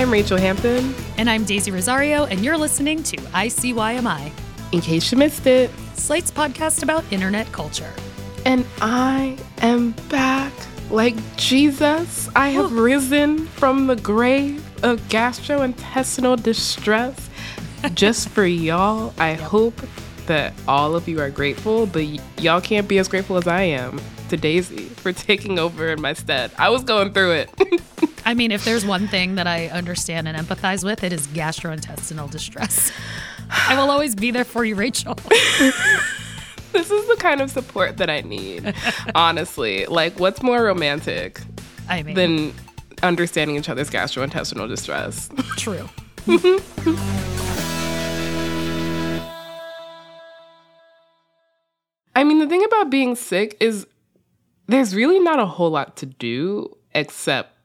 I'm Rachelle Hampton. And I'm Daisy Rosario, and you're listening to ICYMI. In case you missed it, Slate's podcast about internet culture. And I am back. Like Jesus, I have Ooh. risen from the grave of gastrointestinal distress. Just for y'all, I yep. hope that all of you are grateful, but y- y'all can't be as grateful as I am to Daisy for taking over in my stead. I was going through it. I mean, if there's one thing that I understand and empathize with, it is gastrointestinal distress. I will always be there for you, Rachelle. this is the kind of support that I need, honestly. Like, what's more romantic I mean, than understanding each other's gastrointestinal distress? True. I mean, the thing about being sick is there's really not a whole lot to do except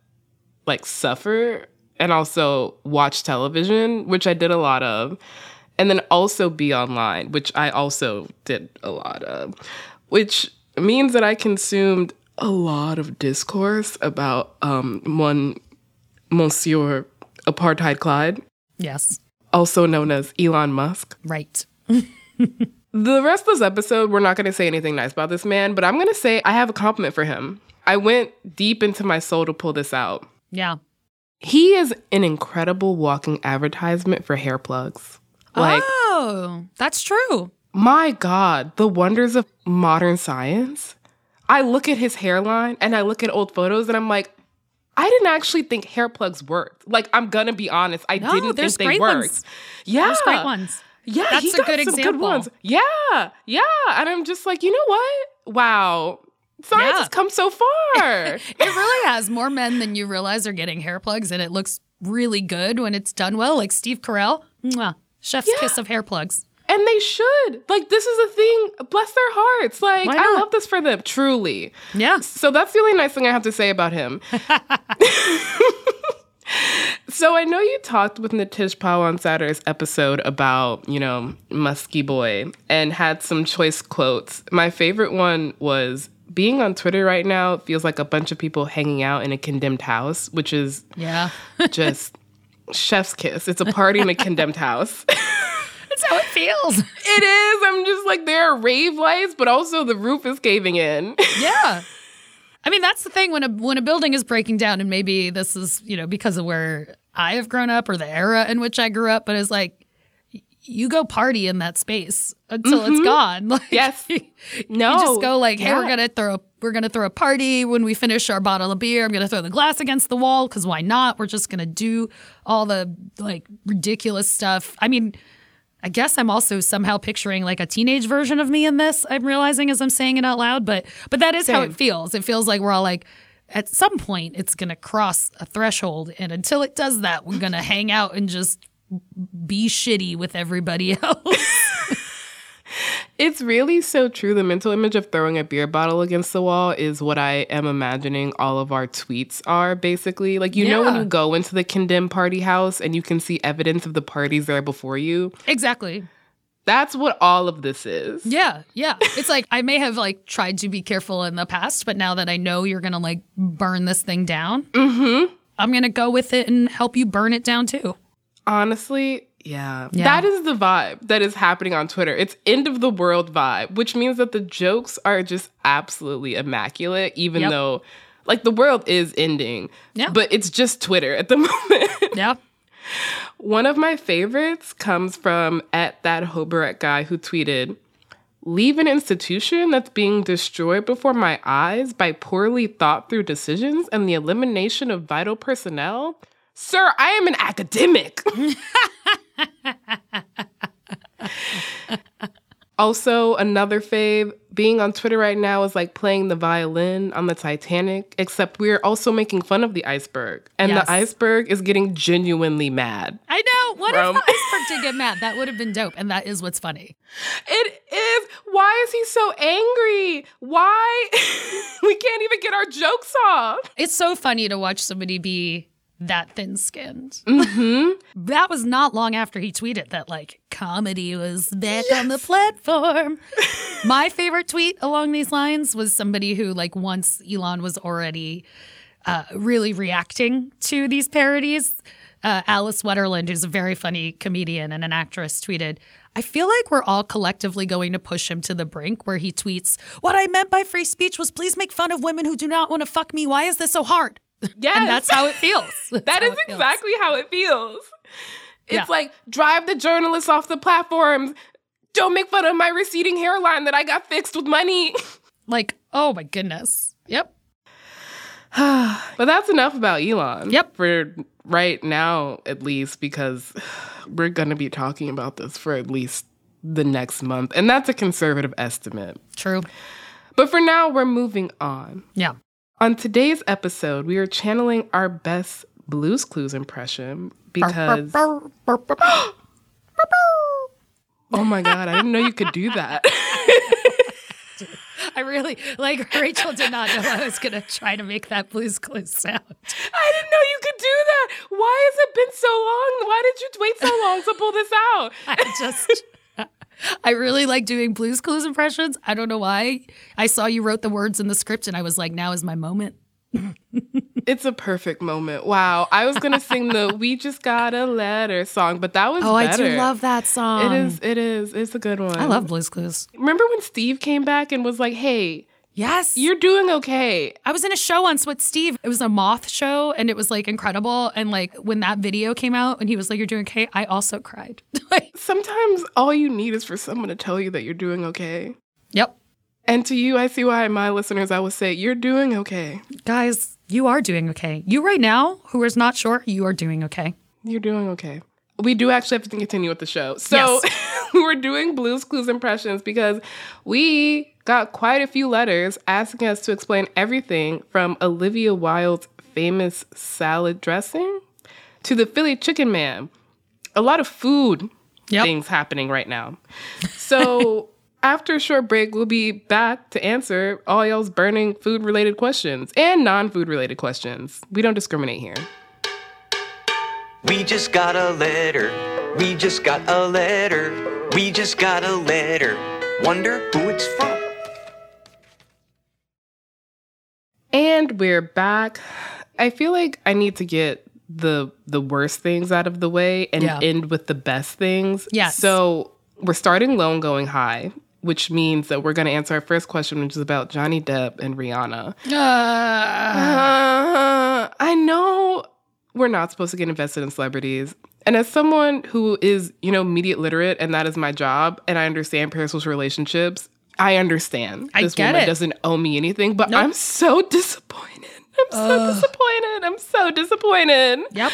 like suffer and also watch television, which I did a lot of, and then also be online, which I also did a lot of, which means that I consumed a lot of discourse about um, one Monsieur Apartheid Clyde. Yes. Also known as Elon Musk. Right. The rest of this episode, we're not going to say anything nice about this man, but I'm going to say I have a compliment for him. I went deep into my soul to pull this out. Yeah. He is an incredible walking advertisement for hair plugs. Like, oh, that's true. My God, the wonders of modern science. I look at his hairline and I look at old photos and I'm like, I didn't actually think hair plugs worked. Like, I'm gonna be honest, I no, didn't think they worked. Ones. Yeah, there's great ones. Yeah, that's a good example. Good ones. Yeah, yeah. And I'm just like, you know what? Wow. Science yeah. has come so far. it really has. More men than you realize are getting hair plugs, and it looks really good when it's done well. Like Steve Carell, mwah, chef's yeah. kiss of hair plugs. And they should. Like, this is a thing. Bless their hearts. Like, I love this for them, truly. Yeah. So that's the only nice thing I have to say about him. So I know you talked with Nitish Pahwa on Saturday's episode about, you know, Musky Boy and had some choice quotes. My favorite one was being on Twitter right now feels like a bunch of people hanging out in a condemned house, which is yeah, just chef's kiss. It's a party in a condemned house. That's how it feels. It is. I'm just like there are rave lights, but also the roof is caving in. Yeah. I mean, that's the thing when a when a building is breaking down, and maybe this is you know because of where I have grown up or the era in which I grew up, but it's like you go party in that space until mm-hmm. it's gone. Like, yes, no, you just go like, hey, yeah. we're gonna throw we're gonna throw a party when we finish our bottle of beer. I'm gonna throw the glass against the wall because why not? We're just gonna do all the like ridiculous stuff. I mean I guess I'm also somehow picturing like a teenage version of me in this. I'm realizing as I'm saying it out loud, but but that is Same. how it feels. It feels like we're all like at some point it's going to cross a threshold and until it does that, we're going to hang out and just be shitty with everybody else. It's really so true. The mental image of throwing a beer bottle against the wall is what I am imagining all of our tweets are basically. Like, you yeah. know, when you go into the condemned party house and you can see evidence of the parties there before you? Exactly. That's what all of this is. Yeah, yeah. It's like I may have like tried to be careful in the past, but now that I know you're gonna like burn this thing down, mm-hmm. I'm gonna go with it and help you burn it down too. Honestly, yeah. yeah. That is the vibe that is happening on Twitter. It's end of the world vibe, which means that the jokes are just absolutely immaculate, even yep. though like the world is ending. Yeah. But it's just Twitter at the moment. Yeah. One of my favorites comes from at that Hobarek guy who tweeted, Leave an institution that's being destroyed before my eyes by poorly thought through decisions and the elimination of vital personnel? Sir, I am an academic. also, another fave being on Twitter right now is like playing the violin on the Titanic, except we're also making fun of the iceberg. And yes. the iceberg is getting genuinely mad. I know. What from- if the iceberg did get mad? That would have been dope. And that is what's funny. It is. Why is he so angry? Why? we can't even get our jokes off. It's so funny to watch somebody be that thin skinned. Mm-hmm. that was not long after he tweeted that, like, comedy was back yes. on the platform. My favorite tweet along these lines was somebody who, like, once Elon was already uh, really reacting to these parodies. uh, Alice Wetterlund, who's a very funny comedian and an actress, tweeted, I feel like we're all collectively going to push him to the brink where he tweets, What I meant by free speech was please make fun of women who do not want to fuck me. Why is this so hard? Yes. And that's how it feels. That's That how is feels. exactly how it feels. It's Yeah. like drive the journalists off the platforms. Don't make fun of my receding hairline that I got fixed with money. like, oh my goodness. Yep. but that's enough about Elon. Yep. For right now, at least, because we're going to be talking about this for at least the next month. And that's a conservative estimate. True. But for now, we're moving on. Yeah. On today's episode, we are channeling our best Blue's Clues impression because. Oh my God, I didn't know you could do that. I really like Rachelle did not know I was gonna try to make that Blue's Clues sound. I didn't know you could do that. Why has it been so long? Why did you wait so long to pull this out? I just I really like doing Blue's Clues impressions. I don't know why. I saw you wrote the words in the script and I was like, now is my moment. It's a perfect moment. Wow. I was gonna sing the "We Just Got a Letter" song, but that was Oh, I do love that song. It is. It is. It's a good one. I love Blue's Clues. Remember when Steve came back and was like, "Hey, Yes. you're doing okay." I was in a show once with Steve. It was a moth show and it was like incredible. And like when that video came out and he was like, You're doing okay, I also cried. like, Sometimes all you need is for someone to tell you that you're doing okay. yep. And to you, ICYMI listeners, I would say, "You're doing okay. Guys, you are doing okay. You right now, who is not sure, you are doing okay. You're doing okay." We do actually have to continue with the show. So we're doing Blue's Clues impressions because we got quite a few letters asking us to explain everything from Olivia Wilde's famous salad dressing to the Philly Chicken Man. A lot of food Yep. things happening right now. So after a short break, we'll be back to answer all y'all's burning food related questions and non food related questions. We don't discriminate here. We just got a letter. We just got a letter. We just got a letter. Wonder who it's from. And we're back. I feel like I need to get the the worst things out of the way and Yeah. end with the best things. Yes. So we're starting low and going high, which means that we're going to answer our first question, which is about Johnny Depp and Rihanna. Uh, I know we're not supposed to get invested in celebrities. And as someone who is, you know, media literate and that is my job, and I understand parasocial relationships, I understand I this get woman it. doesn't owe me anything, but Nope. I'm so disappointed. I'm so disappointed. I'm so disappointed. Yep.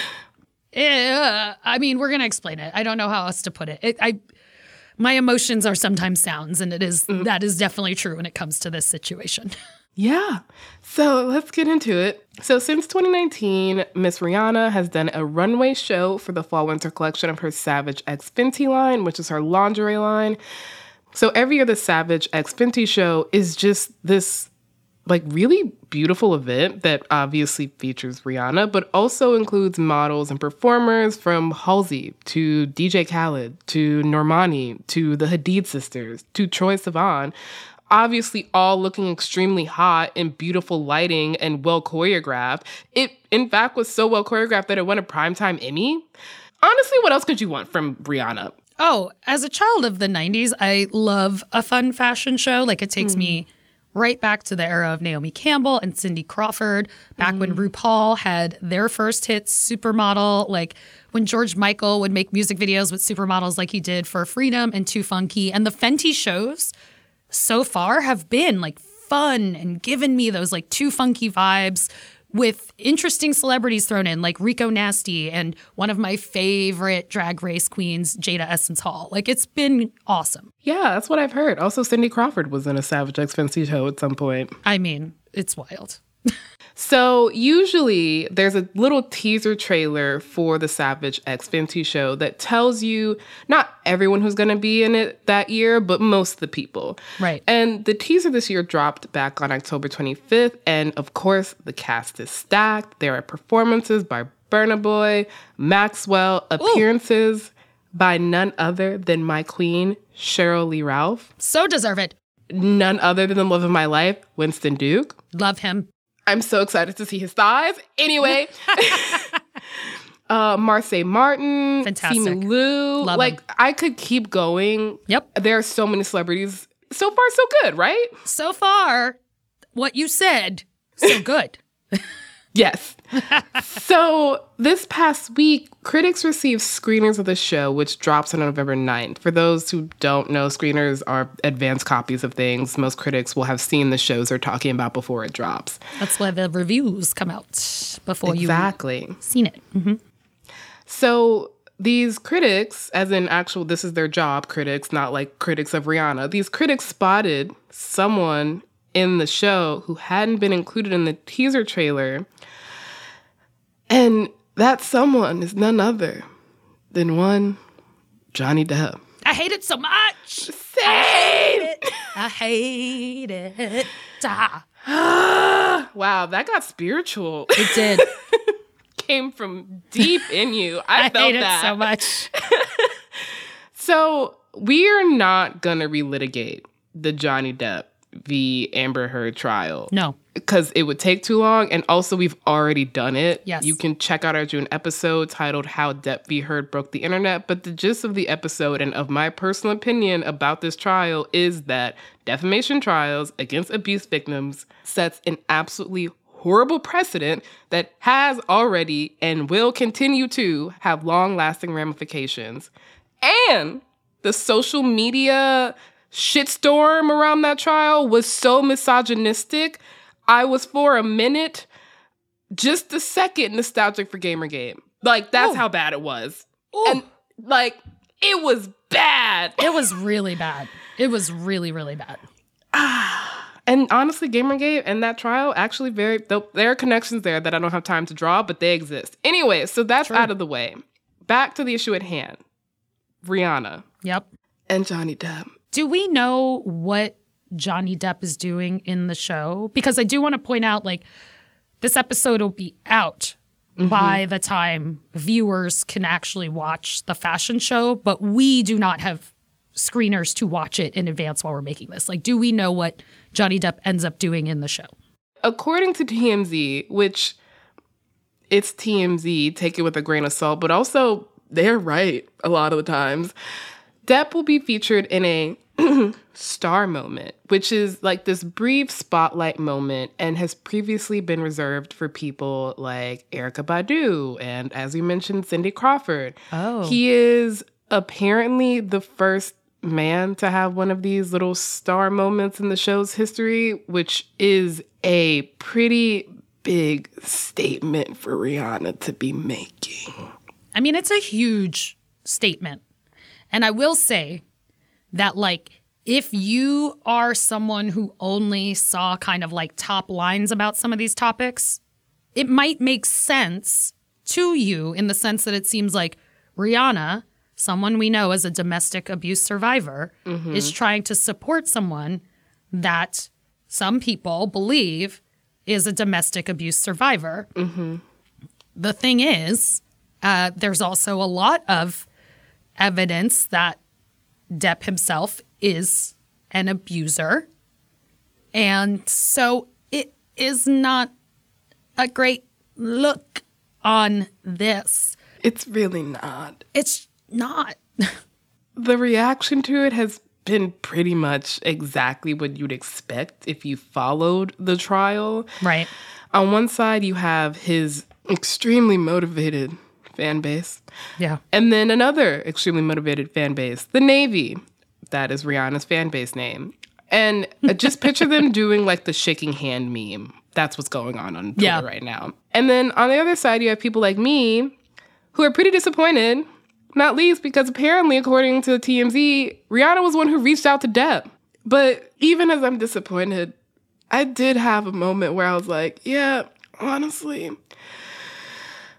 Yeah, I mean, we're gonna explain it. I don't know how else to put it. it I, my emotions are sometimes sounds, and it is- mm. that is definitely true when it comes to this situation. Yeah. So let's get into it. So since 2019, Miss Rihanna has done a runway show for the fall winter collection of her Savage X Fenty line, which is her lingerie line. So every the Savage X Fenty show is just this like really beautiful event that obviously features Rihanna, but also includes models and performers from Halsey to DJ Khaled to Normani to the Hadid sisters to Troye Sivan. Obviously, all looking extremely hot in beautiful lighting and well choreographed. It, in fact, was so well choreographed that it won a primetime Emmy. Honestly, what else could you want from Rihanna? Oh, as a child of the 90s, I love a fun fashion show. Like it takes me mm. right back to the era of Naomi Campbell and Cindy Crawford, back when mm. RuPaul had their first hit, Supermodel, like when George Michael would make music videos with supermodels like he did for Freedom and Too Funky. And the Fenty shows so far have been like fun and given me those like too funky vibes with interesting celebrities thrown in, like Rico Nasty and one of my favorite drag race queens, Jada Essence Hall. Like it's been awesome. Yeah, that's what I've heard. Also, Cindy Crawford was in a Savage X Fenty show at some point. I mean, it's wild. So usually there's a little teaser trailer for the Savage X Fenty show that tells you not everyone who's going to be in it that year, but most of the people. Right. And the teaser this year dropped back on October 25th, and of course the cast is stacked. There are performances by Burna Boy, Maxwell, appearances by none other than my queen Sheryl Lee Ralph, So deserve it. none other than the love of my life Winston Duke. Love him. I'm so excited to see his thighs. Anyway, uh, Marsai Martin, Fantastic. Simu Liu. Love like him. I could keep going. Yep. There are so many celebrities. So far, so good, right? So far, what you said, so good. Yes. So this past week, critics received screeners of the show, which drops on November 9th. For those who don't know, screeners are advanced copies of things. Most critics will have seen the shows they're talking about before it drops. That's why the reviews come out before Exactly. you've seen it. Mhm. So these critics, as in actual, this is their job, critics, not like critics of Rihanna. These critics spotted someone in the show who hadn't been included in the teaser trailer. And that someone is none other than one Johnny Depp. I hate it so much. Same. I hate it. Ah, Wow, that got spiritual. it did. Came from deep in you. I, I felt hate it that. so much. So we are not gonna relitigate the Johnny Depp v Amber Heard trial. No. Because it would take too long, and also we've already done it. Yes. You can check out our June episode titled "How Depp v Heard Broke the Internet." But the gist of the episode and of my personal opinion about this trial is that defamation trials against abuse victims sets an absolutely horrible precedent that has already and will continue to have long-lasting ramifications. And the social media shitstorm around that trial was so misogynistic. I was for a minute, just a second, nostalgic for Gamergate. Like that's Ooh. how bad it was, Ooh. and like it was bad. It was really bad. It was really, really bad. And honestly, Gamergate and that trial actually very there are connections there that I don't have time to draw, but they exist. Anyway, so that's True. out of the way. Back to the issue at hand. Rihanna Yep. and Johnny Depp. Do we know what Johnny Depp is doing in the show? Because I do want to point out, like, this episode will be out mm-hmm. by the time viewers can actually watch the fashion show, but we do not have screeners to watch it in advance while we're making this. Like, do we know what Johnny Depp ends up doing in the show? according to TMZ, which it's TMZ, take it with a grain of salt, but also they're right a lot of the times. Depp will be featured in a star moment, which is like this brief spotlight moment and has previously been reserved for people like Erykah Badu and, as you mentioned, Cindy Crawford. Oh. He is apparently the first man to have one of these little star moments in the show's history, which is a pretty big statement for Rihanna to be making. I mean, it's a huge statement. And I will say that, like, if you are someone who only saw kind of like top lines about some of these topics, it might make sense to you in the sense that it seems like Rihanna, someone we know as a domestic abuse survivor, is trying to support someone that some people believe is a domestic abuse survivor. The thing is, uh, there's also a lot of evidence that Depp himself is an abuser. And so it is not a great look on this. It's really not. It's not. The reaction to it has been pretty much exactly what you'd expect if you followed the trial. Right. On one side, you have his extremely motivated fan base. Yeah. And then another extremely motivated fan base, the Navy. That is Rihanna's fan base name. And uh, just picture them doing like the shaking hand meme. That's what's going on on Twitter Yeah. right now. And then on the other side, you have people like me who are pretty disappointed, not least because apparently, according to TMZ, Rihanna was one who reached out to Depp. But even as I'm disappointed, I did have a moment where I was like, yeah, honestly,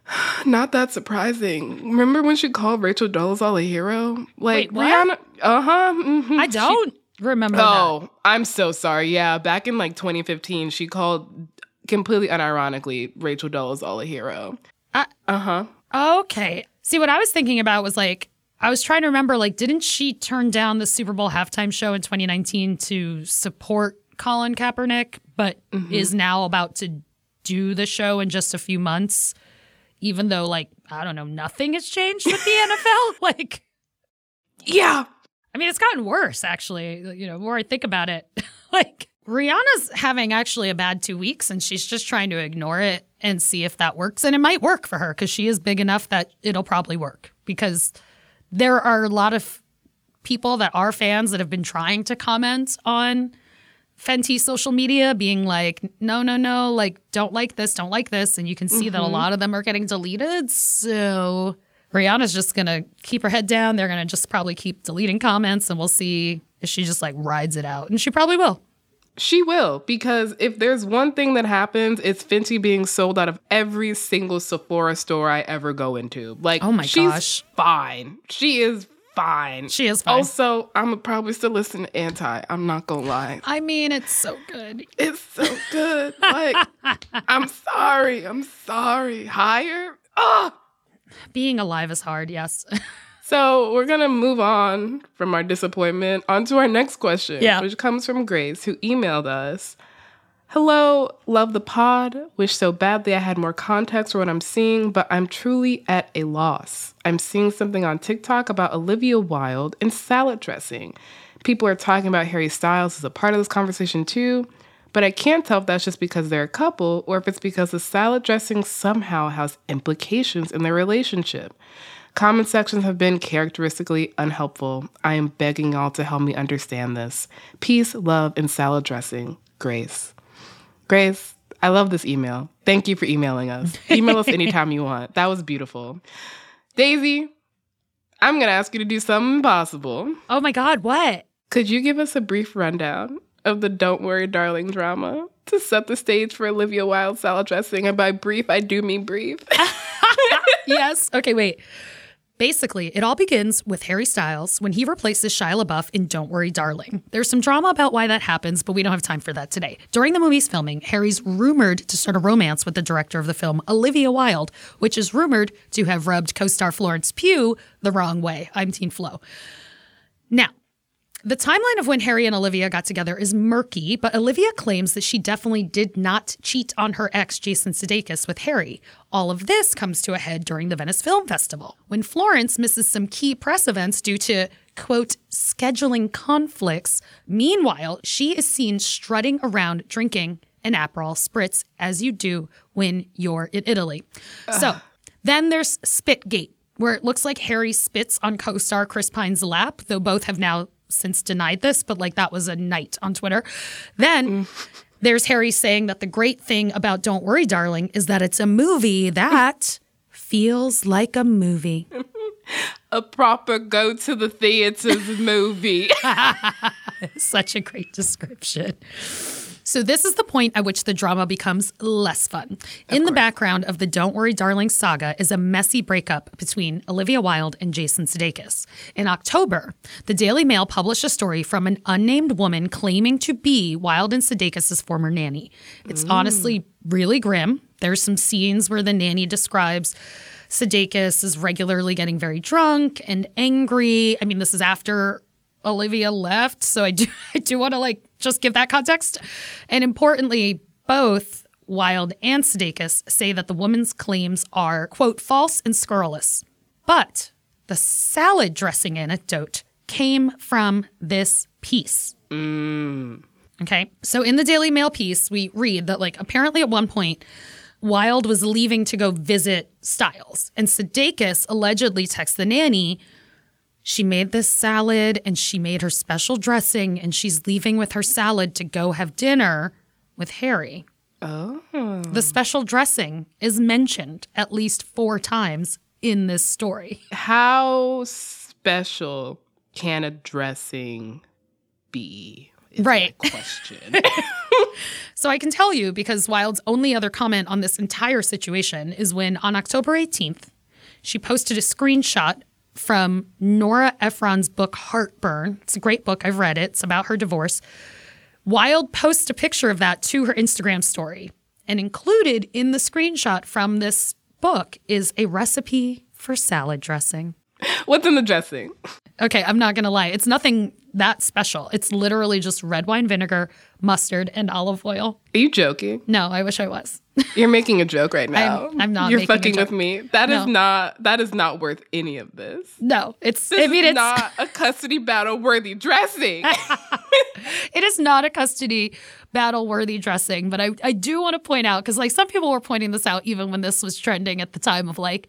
not that surprising. Remember when she called Rachel Dolezal a hero? Like Wait? Rihanna, uh huh. I don't remember that. Oh, I'm so sorry. Yeah, back in like 2015, she called completely unironically Rachel Dolezal a hero. Uh huh. Okay. See, what I was thinking about was like, I was trying to remember, like, didn't she turn down the Super Bowl halftime show in 2019 to support Colin Kaepernick, but is now about to do the show in just a few months? Even though, like, I don't know, nothing has changed with the NFL. Like, Yeah. I mean, it's gotten worse, actually. You know, the more I think about it, like Rihanna's having actually a bad two weeks and she's just trying to ignore it and see if that works. And it might work for her because she is big enough that it'll probably work because there are a lot of people that are fans that have been trying to comment on Fenty's social media, being like, no, no, no, like, don't like this, don't like this. And you can see that a mm-hmm. lot of them are getting deleted. So Rihanna's just going to keep her head down. They're going to just probably keep deleting comments and we'll see if she just like rides it out. And she probably will. She will, because if there's one thing that happens, it's Fenty being sold out of every single Sephora store I ever go into. Like, Oh my she's gosh. fine. She is fine. She is fine. Also, I'm probably still listening to Anti. I'm not gonna lie. I mean, it's so good. It's so good. like, I'm sorry. I'm sorry. Higher. Ah. Being alive is hard, yes. So we're gonna move on from our disappointment onto our next question, Yeah. which comes from Grace, who emailed us. Hello, love the pod. Wish so badly I had more context for what I'm seeing, but I'm truly at a loss. I'm seeing something on TikTok about Olivia Wilde and salad dressing. People are talking about Harry Styles as a part of this conversation too, but I can't tell if that's just because they're a couple or if it's because the salad dressing somehow has implications in their relationship. Comment sections have been characteristically unhelpful. I am begging y'all to help me understand this. Peace, love, and salad dressing. Grace. Grace, I love this email. Thank you for emailing us. Email us anytime you want. That was beautiful. Daisy, I'm going to ask you to do something impossible. oh my God, what? Could you give us a brief rundown of the Don't Worry Darling drama to set the stage for Olivia Wilde salad dressing? And by brief, I do mean brief. yes. Okay, wait. Basically, it all begins with Harry Styles when he replaces Shia LaBeouf in Don't Worry, Darling. There's some drama about why that happens, but we don't have time for that today. During the movie's filming, Harry's rumored to start a romance with the director of the film, Olivia Wilde, which is rumored to have rubbed co star Florence Pugh the wrong way. I'm Teen Flo. Now, the timeline of when Harry and Olivia got together is murky, but Olivia claims that she definitely did not cheat on her ex, Jason Sudeikis, with Harry. All of this comes to a head during the Venice Film Festival, when Florence misses some key press events due to, quote, scheduling conflicts. Meanwhile, she is seen strutting around drinking an Aperol Spritz, as you do when you're in Italy. So then there's Spitgate, where it looks like Harry spits on co star Chris Pine's lap, though both have now since denied this, but like that was a night on Twitter. Then mm. there's Harry saying that the great thing about Don't Worry, Darling is that it's a movie that feels like a movie. a proper go to the theaters movie. Such a great description. So, this is the point at which the drama becomes less fun. In the background of the Don't Worry Darling saga is a messy breakup between Olivia Wilde and Jason Sudeikis. In October, the Daily Mail published a story from an unnamed woman claiming to be Wilde and Sudeikis' former nanny. It's mm. honestly really grim. There's some scenes where the nanny describes Sudeikis is regularly getting very drunk and angry. I mean, this is after Olivia left, so I do I do want to like just give that context. And importantly, both Wilde and Sudeikis say that the woman's claims are quote false and scurrilous. But the salad dressing anecdote came from this piece. Mm. Okay. So in the Daily Mail piece, we read that, like, apparently at one point, Wilde was leaving to go visit Styles, and Sudeikis allegedly texts the nanny. She made this salad and she made her special dressing, and she's leaving with her salad to go have dinner with Harry. oh. The special dressing is mentioned at least four times in this story. How special can a dressing be? Right. question. So I can tell you because Wilde's only other comment on this entire situation is when on October 18th, she posted a screenshot from Nora Ephron's book Heartburn. It's a great book. I've read it. It's about her divorce. Wilde posts a picture of that to her Instagram story. And included in the screenshot from this book is a recipe for salad dressing. What's in the dressing? Okay, I'm not going to lie. It's nothing that special. It's literally just red wine vinegar, mustard, and olive oil. Are you joking? No, I wish I was. You're making a joke right now. I'm not You're making a fucking with me. That is No. not. That is not worth any of this. No, it's. This I mean, is it's not a custody battle worthy dressing. it is not a custody battle worthy dressing, but I, I do want to point out because like some people were pointing this out even when this was trending at the time of like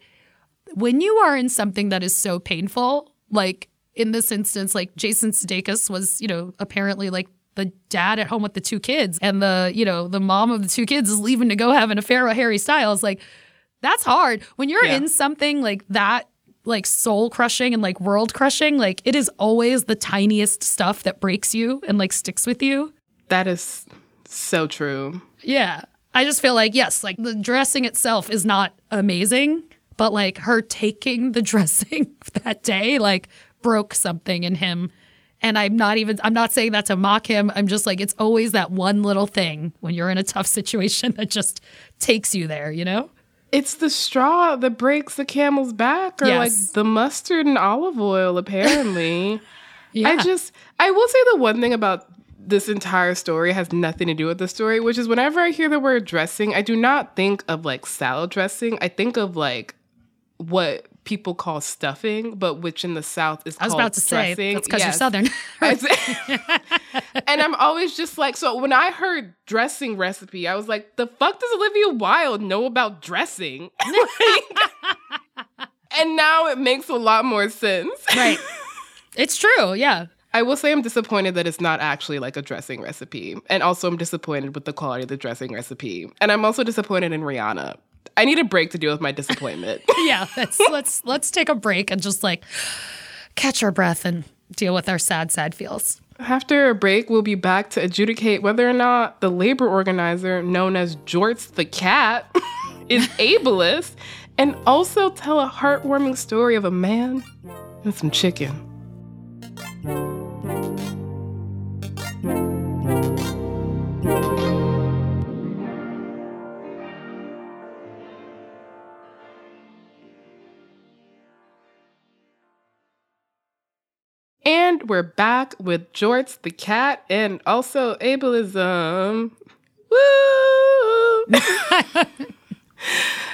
when you are in something that is so painful, like in this instance, like Jason Sudeikis was, you know, apparently like the dad at home with the two kids and the, you know, the mom of the two kids is leaving to go have an affair with Harry Styles. Like that's hard. When you're Yeah. in something like that, like soul crushing and like world crushing, like it is always the tiniest stuff that breaks you and like sticks with you. that is so true. Yeah. I just feel like, yes, like the dressing itself is not amazing, but like her taking the dressing that day, like broke something in him. And I'm not even, I'm not saying that to mock him. I'm just like, it's always that one little thing when you're in a tough situation that just takes you there, you know? It's the straw that breaks the camel's back, or Yes. like the mustard and olive oil, apparently. Yeah. I just, I will say the one thing about this entire story has nothing to do with the story, which is whenever I hear the word dressing, I do not think of like salad dressing. I think of like what people call stuffing, but which in the South is I was about to say, that's because Yes. you're Southern. and I'm always just like, so when I heard dressing recipe, I was like, the fuck does Olivia Wilde know about dressing? and now it makes a lot more sense. right. It's true. Yeah. I will say I'm disappointed that it's not actually like a dressing recipe. And also I'm disappointed with the quality of the dressing recipe. And I'm also disappointed in Rihanna. I need a break to deal with my disappointment. Yeah. Let's, let's, let's take a break and just like catch our breath and deal with our sad, sad feels. After a break, we'll be back to adjudicate whether or not the labor organizer known as Jorts the cat is ableist and also tell a heartwarming story of a man and some chicken. And we're back with Jorts the cat and also ableism. Woo!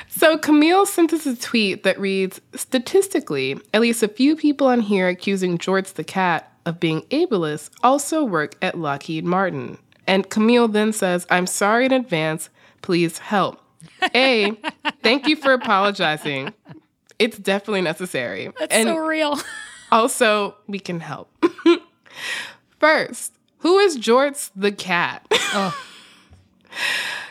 so Camille sent us a tweet that reads Statistically, at least a few people on here accusing Jorts the cat of being ableist also work at Lockheed Martin. And Camille then says, I'm sorry in advance. Please help. A, thank you for apologizing. It's definitely necessary. That's and so real. Also, we can help. First, who is Jorts the cat? Oh.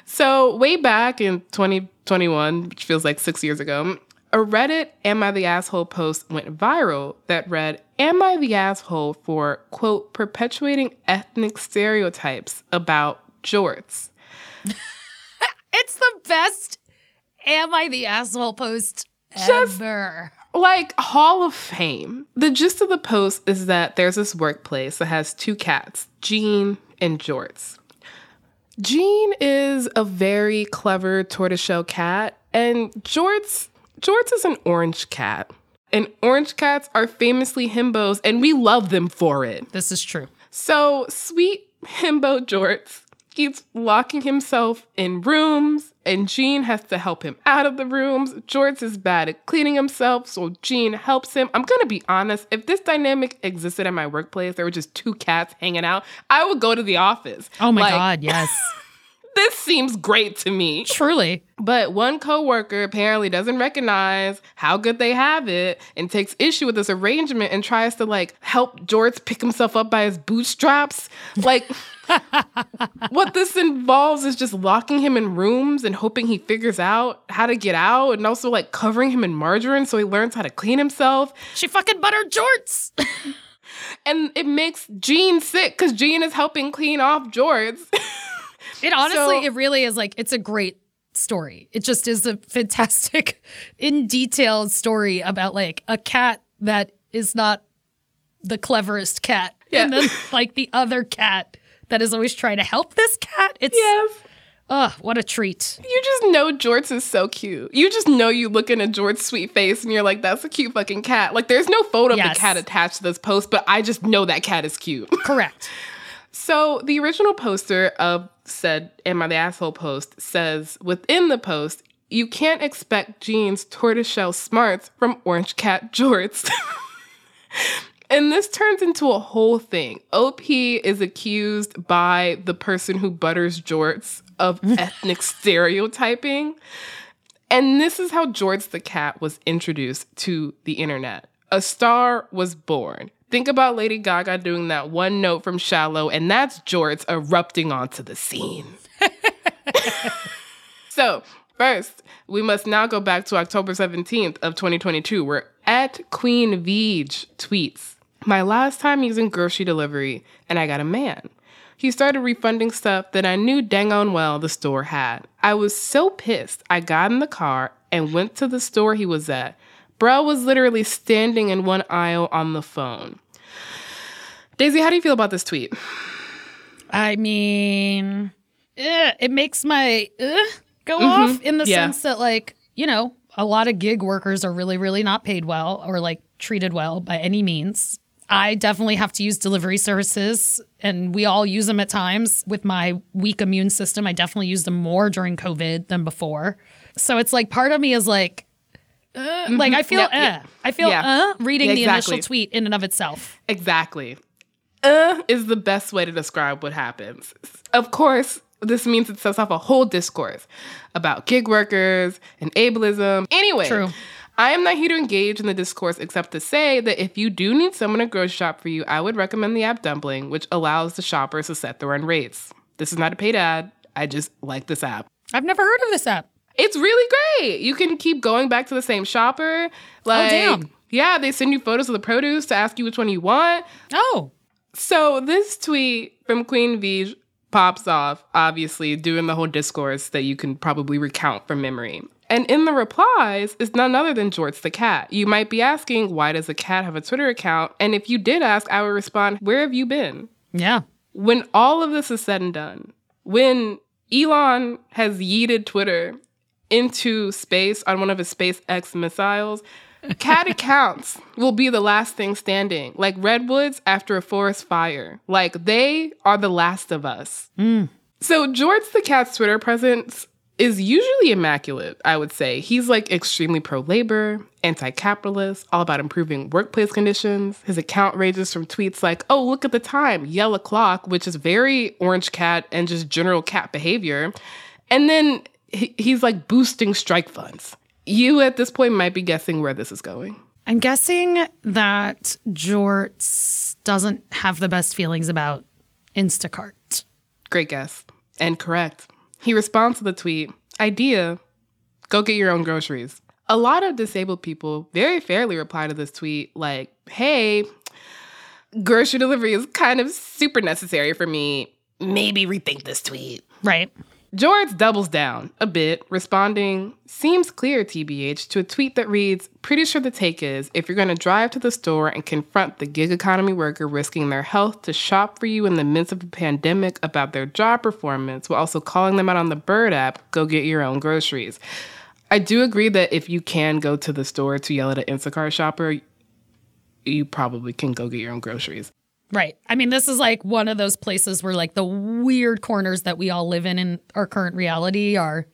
So, way back in 2021, which feels like six years ago, a Reddit Am I the Asshole post went viral that read, Am I the asshole for, quote, perpetuating ethnic stereotypes about jorts? It's the best Am I the Asshole post Just- ever. Like Hall of Fame. The gist of the post is that there's this workplace that has two cats, Jean and Jorts. Jean is a very clever tortoiseshell cat, and Jorts Jorts is an orange cat. And orange cats are famously himbos, and we love them for it. This is true. So sweet himbo Jorts keeps locking himself in rooms, and Jean has to help him out of the rooms. Jorts is bad at cleaning himself, so Jean helps him. I'm gonna be honest, if this dynamic existed in my workplace, there were just two cats hanging out, I would go to the office. Oh my Like, God, yes. This seems great to me. Truly. But one coworker apparently doesn't recognize how good they have it and takes issue with this arrangement and tries to like help Jorts pick himself up by his bootstraps. Like what this involves is just locking him in rooms and hoping he figures out how to get out and also like covering him in margarine so he learns how to clean himself. She fucking buttered jorts. And it makes Jean sick because Jean is helping clean off Jorts. It honestly, So- it really is like, it's a great story. It just is a fantastic, in detail story about like a cat that is not the cleverest cat. Yeah. And then like the other cat that is always trying to help this cat. It's yes. Ugh, what a treat. You just know Jorts is so cute. You just know you looking at Jort's sweet face and you're like, that's a cute fucking cat. Like, there's no photo of the cat attached to this post, but I just know that cat is cute. Correct. So the original poster of said Am I the Asshole post says within the post, you can't expect Jean's tortoiseshell smarts from Orange Cat Jorts. and this turns into a whole thing. OP is accused by the person who butters Jorts of ethnic stereotyping. And this is how Jorts the cat was introduced to the internet. A star was born. Think about Lady Gaga doing that one note from Shallow, and that's Jorts erupting onto the scene. so, first, we must now go back to October 17th of 2022, where at Queen Veej tweets, My last time using grocery delivery, and I got a man. He started refunding stuff that I knew dang on well the store had. I was so pissed, I got in the car and went to the store he was at. Bro was literally standing in one aisle on the phone. Daisy, how do you feel about this tweet? I mean, eh, it makes my eh, go off in the Yeah. sense that, like, you know, a lot of gig workers are really, really not paid well or like treated well by any means. I definitely have to use delivery services, and we all use them at times. With my weak immune system, I definitely use them more during COVID than before. So it's like part of me is like, uh, like I feel, Yep, yep. I feel, Yeah. uh, reading Yeah, the initial tweet in and of itself. Exactly. Uh is the best way to describe what happens. Of course, this means it sets off a whole discourse about gig workers and ableism. Anyway, True. I am not here to engage in the discourse except to say that if you do need someone to grocery shop for you, I would recommend the app Dumpling, which allows the shoppers to set their own rates. This is not a paid ad. I just like this app. I've never heard of this app. It's really great. You can keep going back to the same shopper. Oh, like, damn. Yeah, they send you photos of the produce to ask you which one you want. Oh, So this tweet from Queen Vij pops off, obviously doing the whole discourse that you can probably recount from memory. And in the replies is none other than Jorts the cat. You might be asking, why does a cat have a Twitter account? And if you did ask, I would respond, where have you been? yeah. When all of this is said and done, when Elon has yeeted Twitter into space on one of his SpaceX missiles, cat accounts will be the last thing standing, like redwoods after a forest fire. Like they are the last of us. Hmm. So Jorts the cat's Twitter presence is usually immaculate, I would say. He's like extremely pro labor, anti capitalist, all about improving workplace conditions. His account ranges from tweets like, oh, look at the time, yellow clock, which is very orange cat and just general cat behavior. And then he- he's like boosting strike funds. You at this point might be guessing where this is going. I'm guessing that Jorts doesn't have the best feelings about Instacart. Great guess. And correct. He responds to the tweet Idea, go get your own groceries. A lot of disabled people very fairly reply to this tweet like, hey, grocery delivery is kind of super necessary for me. Maybe rethink this tweet. Right. Jorts doubles down a bit, responding, Seems clear, TBH, to a tweet that reads, Pretty sure the take is if you're going to drive to the store and confront the gig economy worker risking their health to shop for you in the midst of a pandemic about their job performance while also calling them out on the Bird app, go get your own groceries. I do agree that if you can go to the store to yell at an Instacart shopper, you probably can go get your own groceries. Right. I mean, this is like one of those places where like the weird corners that we all live in in our current reality are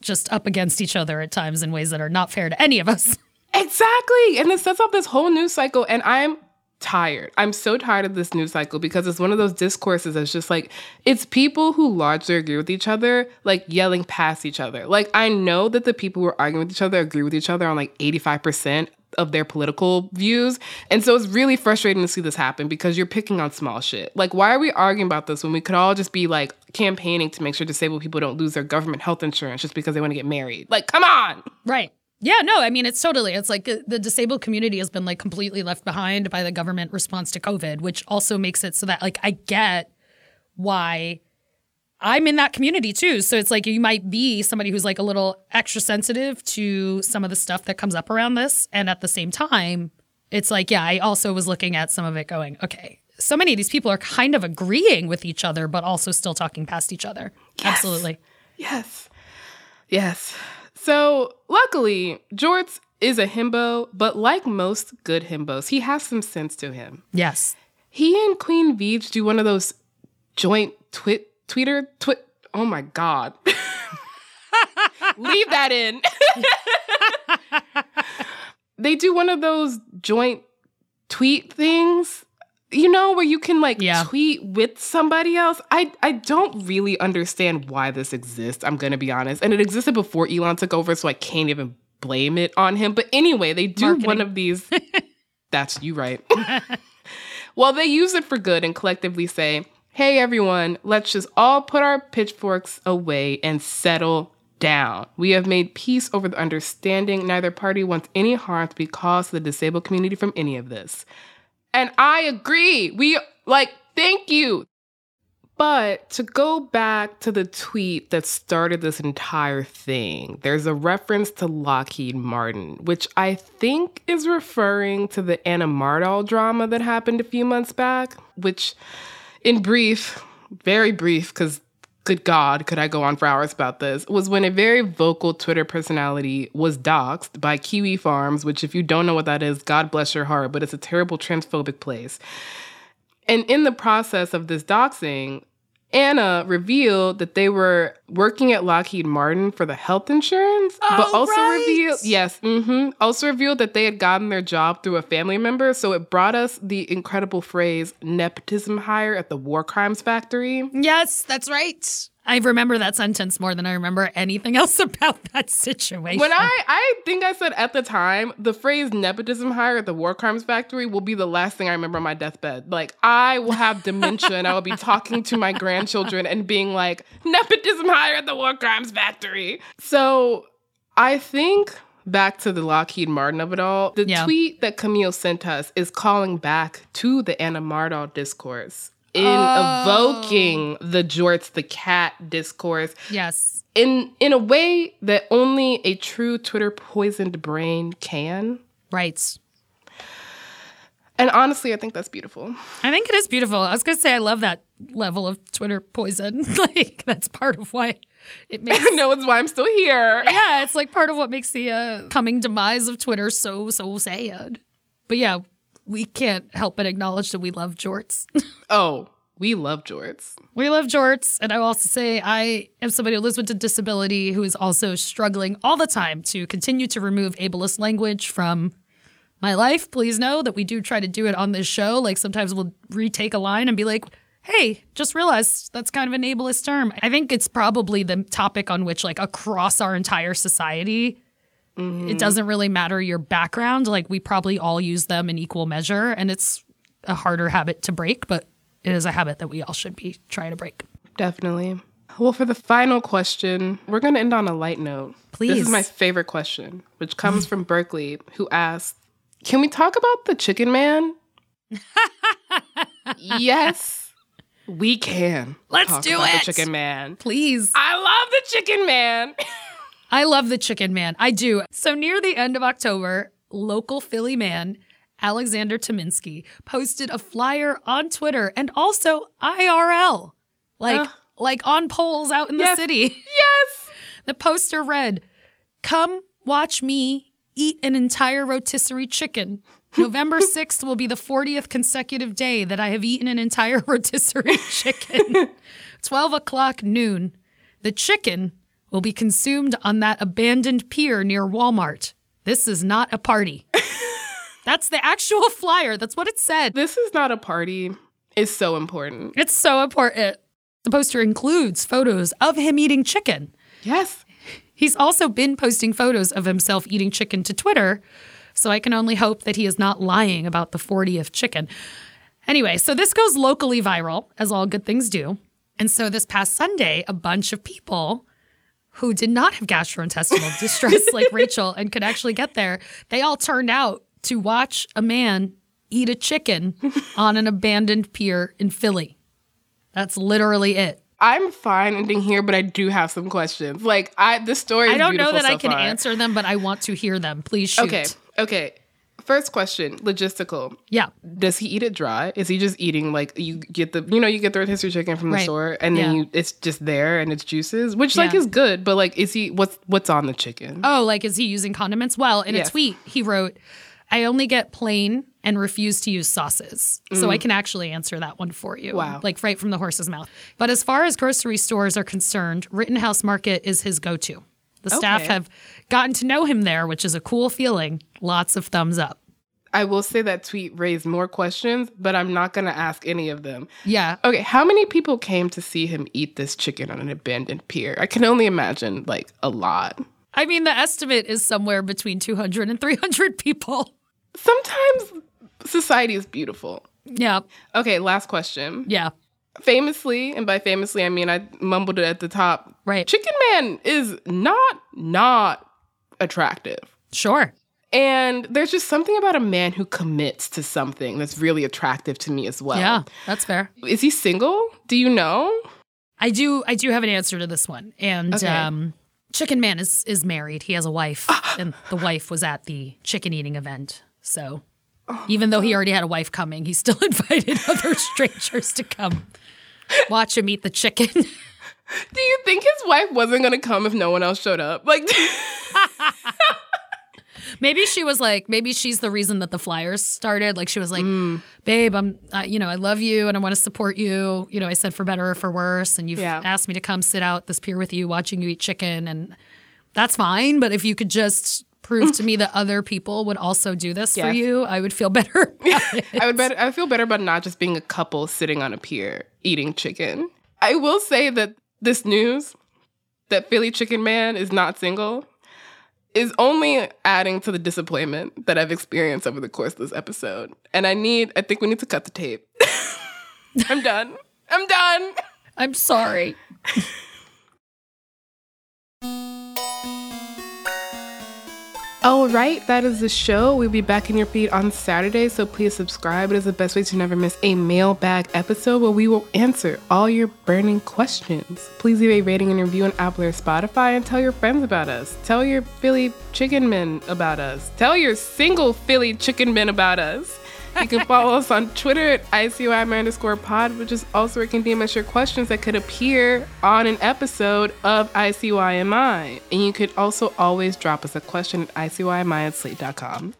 just up against each other at times in ways that are not fair to any of us. Exactly. And it sets up this whole news cycle. And I'm tired. I'm so tired of this news cycle because it's one of those discourses that's just like, it's people who largely agree with each other, like yelling past each other. Like, I know that the people who are arguing with each other agree with each other on like 85% of their political views. And so it's really frustrating to see this happen because you're picking on small shit. Like, why are we arguing about this when we could all just be like campaigning to make sure disabled people don't lose their government health insurance just because they want to get married? Like, come on. Right. Yeah, no, I mean, it's totally, it's like the disabled community has been like completely left behind by the government response to COVID, which also makes it so that like I get why I'm in that community too. So it's like you might be somebody who's like a little extra sensitive to some of the stuff that comes up around this. And at the same time, it's like, yeah, I also was looking at some of it going, okay, so many of these people are kind of agreeing with each other, but also still talking past each other. Absolutely. Yes. Yes. So, luckily, Jorts is a himbo, but like most good himbos, he has some sense to him. Yes. He and Queen Veej do one of those joint twit tweeter twit. Oh my god. Leave that in. they do one of those joint tweet things. You know where you can like Yeah. tweet with somebody else. I I don't really understand why this exists. I'm gonna be honest, and it existed before Elon took over, so I can't even blame it on him. But anyway, they do Marketing. one of these. That's you right. Well, they use it for good and collectively say, hey, everyone, let's just all put our pitchforks away and settle down. We have made peace over the understanding neither party wants any harm to be caused to the disabled community from any of this. And I agree. We like, thank you. But to go back to the tweet that started this entire thing, there's a reference to Lockheed Martin, which I think is referring to the Ana Mardoll drama that happened a few months back, which, in brief, very brief, because good God, could I go on for hours about this, was when a very vocal Twitter personality was doxxed by Kiwi Farms, which, if you don't know what that is, God bless your heart, but it's a terrible transphobic place. And in the process of this doxing, Ana revealed that they were working at Lockheed Martin for the health insurance, but Oh, also right. revealed, yes, hmm also revealed that they had gotten their job through a family member. So it brought us the incredible phrase nepotism hire at the war crimes factory. Yes, that's right. I remember that sentence more than I remember anything else about that situation. When I, I think I said at the time, the phrase nepotism hire at the war crimes factory will be the last thing I remember on my deathbed. Like, I will have dementia and I will be talking to my grandchildren and being like, nepotism hire at the war crimes factory. So I think back to the Lockheed Martin of it all, the Yeah. tweet that Camille sent us is calling back to the Ana Mardoll discourse. In Oh. evoking the Jorts the cat discourse, yes. in in a way that only a true Twitter poisoned brain can. Right. And honestly, I think that's beautiful. I think it is beautiful. I was going to say I love that level of Twitter poison. like that's part of why it makes no, it's why I'm still here. Yeah, it's like part of what makes the uh, coming demise of Twitter so so sad. But yeah, we can't help but acknowledge that we love jorts. Oh, we love Jorts. we love jorts, and I will also say I am somebody who lives with a disability who is also struggling all the time to continue to remove ableist language from my life. Please know that we do try to do it on this show. Like sometimes we'll retake a line and be like, hey, just realized that's kind of an ableist term. I think it's probably the topic on which, like, across our entire society, it mm-hmm. doesn't really matter your background. Like, we probably all use them in equal measure, and it's a harder habit to break, but it is a habit that we all should be trying to break. Definitely. Well, for the final question, we're going to end on a light note. Please. This is my favorite question, which comes from Berkeley, who asks Can we talk about the chicken man? yes, we can. Let's do about it. The chicken man. Please. I love the chicken man. I love the chicken man. I do. So near the end of October, local Philly man Alexander Tominsky posted a flyer on Twitter and also IRL, like Ugh. like on poles out in the city. yes. The poster read, "Come watch me eat an entire rotisserie chicken." November 6th will be the 40th consecutive day that I have eaten an entire rotisserie chicken. 12 o'clock noon. The chicken will be consumed on that abandoned pier near Walmart. This is not a party. That's the actual flyer. That's what it said. This is not a party. Is so important. It's so important. The poster includes photos of him eating chicken. Yes. He's also been posting photos of himself eating chicken to Twitter, so I can only hope that he is not lying about the 40th chicken. Anyway, so this goes locally viral, as all good things do. And so this past Sunday, a bunch of people who did not have gastrointestinal distress like Rachelle and could actually get there, they all turned out to watch a man eat a chicken on an abandoned pier in Philly. That's literally it. I'm fine ending here, but I do have some questions. Like I the story is I don't know that I can far. answer them, but I want to hear them. Please shoot. Okay. Okay. First question, logistical. Yeah. Does he eat it dry? Is he just eating like you get the you know you get the rotisserie chicken from the Right. store and then Yeah. you it's just there and it's juices, which like is good, but like is he what's what's on the chicken? Oh, like is he using condiments? Well, in Yes. a tweet, he wrote, I only get plain and refuse to use sauces. So I can actually answer that one for you. Mm. Wow. Like right from the horse's mouth. But as far as grocery stores are concerned, Rittenhouse Market is his go to. The staff Okay. have gotten to know him there, which is a cool feeling. Lots of thumbs up. I will say that tweet raised more questions, but I'm not going to ask any of them. Yeah. Okay, how many people came to see him eat this chicken on an abandoned pier? I can only imagine like a lot. I mean, the estimate is somewhere between 200 and 300 people. Sometimes society is beautiful. Yeah. Okay, last question. Yeah. Famously, and by famously I mean I mumbled it at the top. Right. Chicken Man is not not attractive. Sure. And there's just something about a man who commits to something that's really attractive to me as well. Yeah. That's fair. Is he single? Do you know? I do I do have an answer to this one. And Okay. um Chicken Man is is married. He has a wife and the wife was at the chicken eating event. So even though he already had a wife coming, he still invited other strangers to come watch him eat the chicken. Do you think his wife wasn't gonna come if no one else showed up? Like, maybe she was like, maybe she's the reason that the Flyers started. Like she was like, babe, I'm, uh, you know, I love you and I want to support you. You know, I said for better or for worse, and you've Yeah. asked me to come sit out this pier with you, watching you eat chicken, and that's fine. But if you could just prove to me that other people would also do this for you, I would feel better. I would better, I feel better about not just being a couple sitting on a pier eating chicken. I will say that this news that Philly Chicken Man is not single is only adding to the disappointment that I've experienced over the course of this episode. And I need, I think we need to cut the tape. I'm done. I'm done. I'm sorry. All right, that is the show. We'll be back in your feed on Saturday, so please subscribe. It is the best way to never miss a mailbag episode where we will answer all your burning questions. Please leave a rating and review on Apple or Spotify and tell your friends about us. Tell your Philly chicken men about us. Tell your single Philly chicken men about us. You can follow us on Twitter at ICYMI underscore pod, which is also where you can DM us your questions that could appear on an episode of ICYMI. And you could also always drop us a question at ICYMI at slate.com.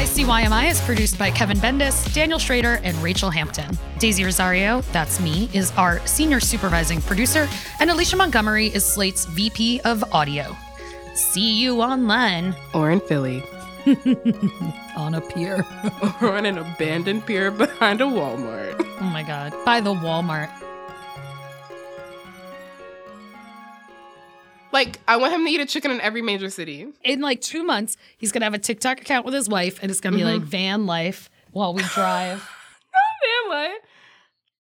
ICYMI is produced by Kevin Bendis, Daniel Schroeder, and Rachelle Hampton. Daisy Rosario, that's me, is our senior supervising producer, and Alicia Montgomery is Slate's VP of Audio. See you online Or in Philly. on a pier. Or on an abandoned pier behind a Walmart. oh my God. By the Walmart. Like, I want him to eat a chicken in every major city. In like two months, he's to have a TikTok account with his wife, and it's to be mm-hmm. like van life while we drive. van like,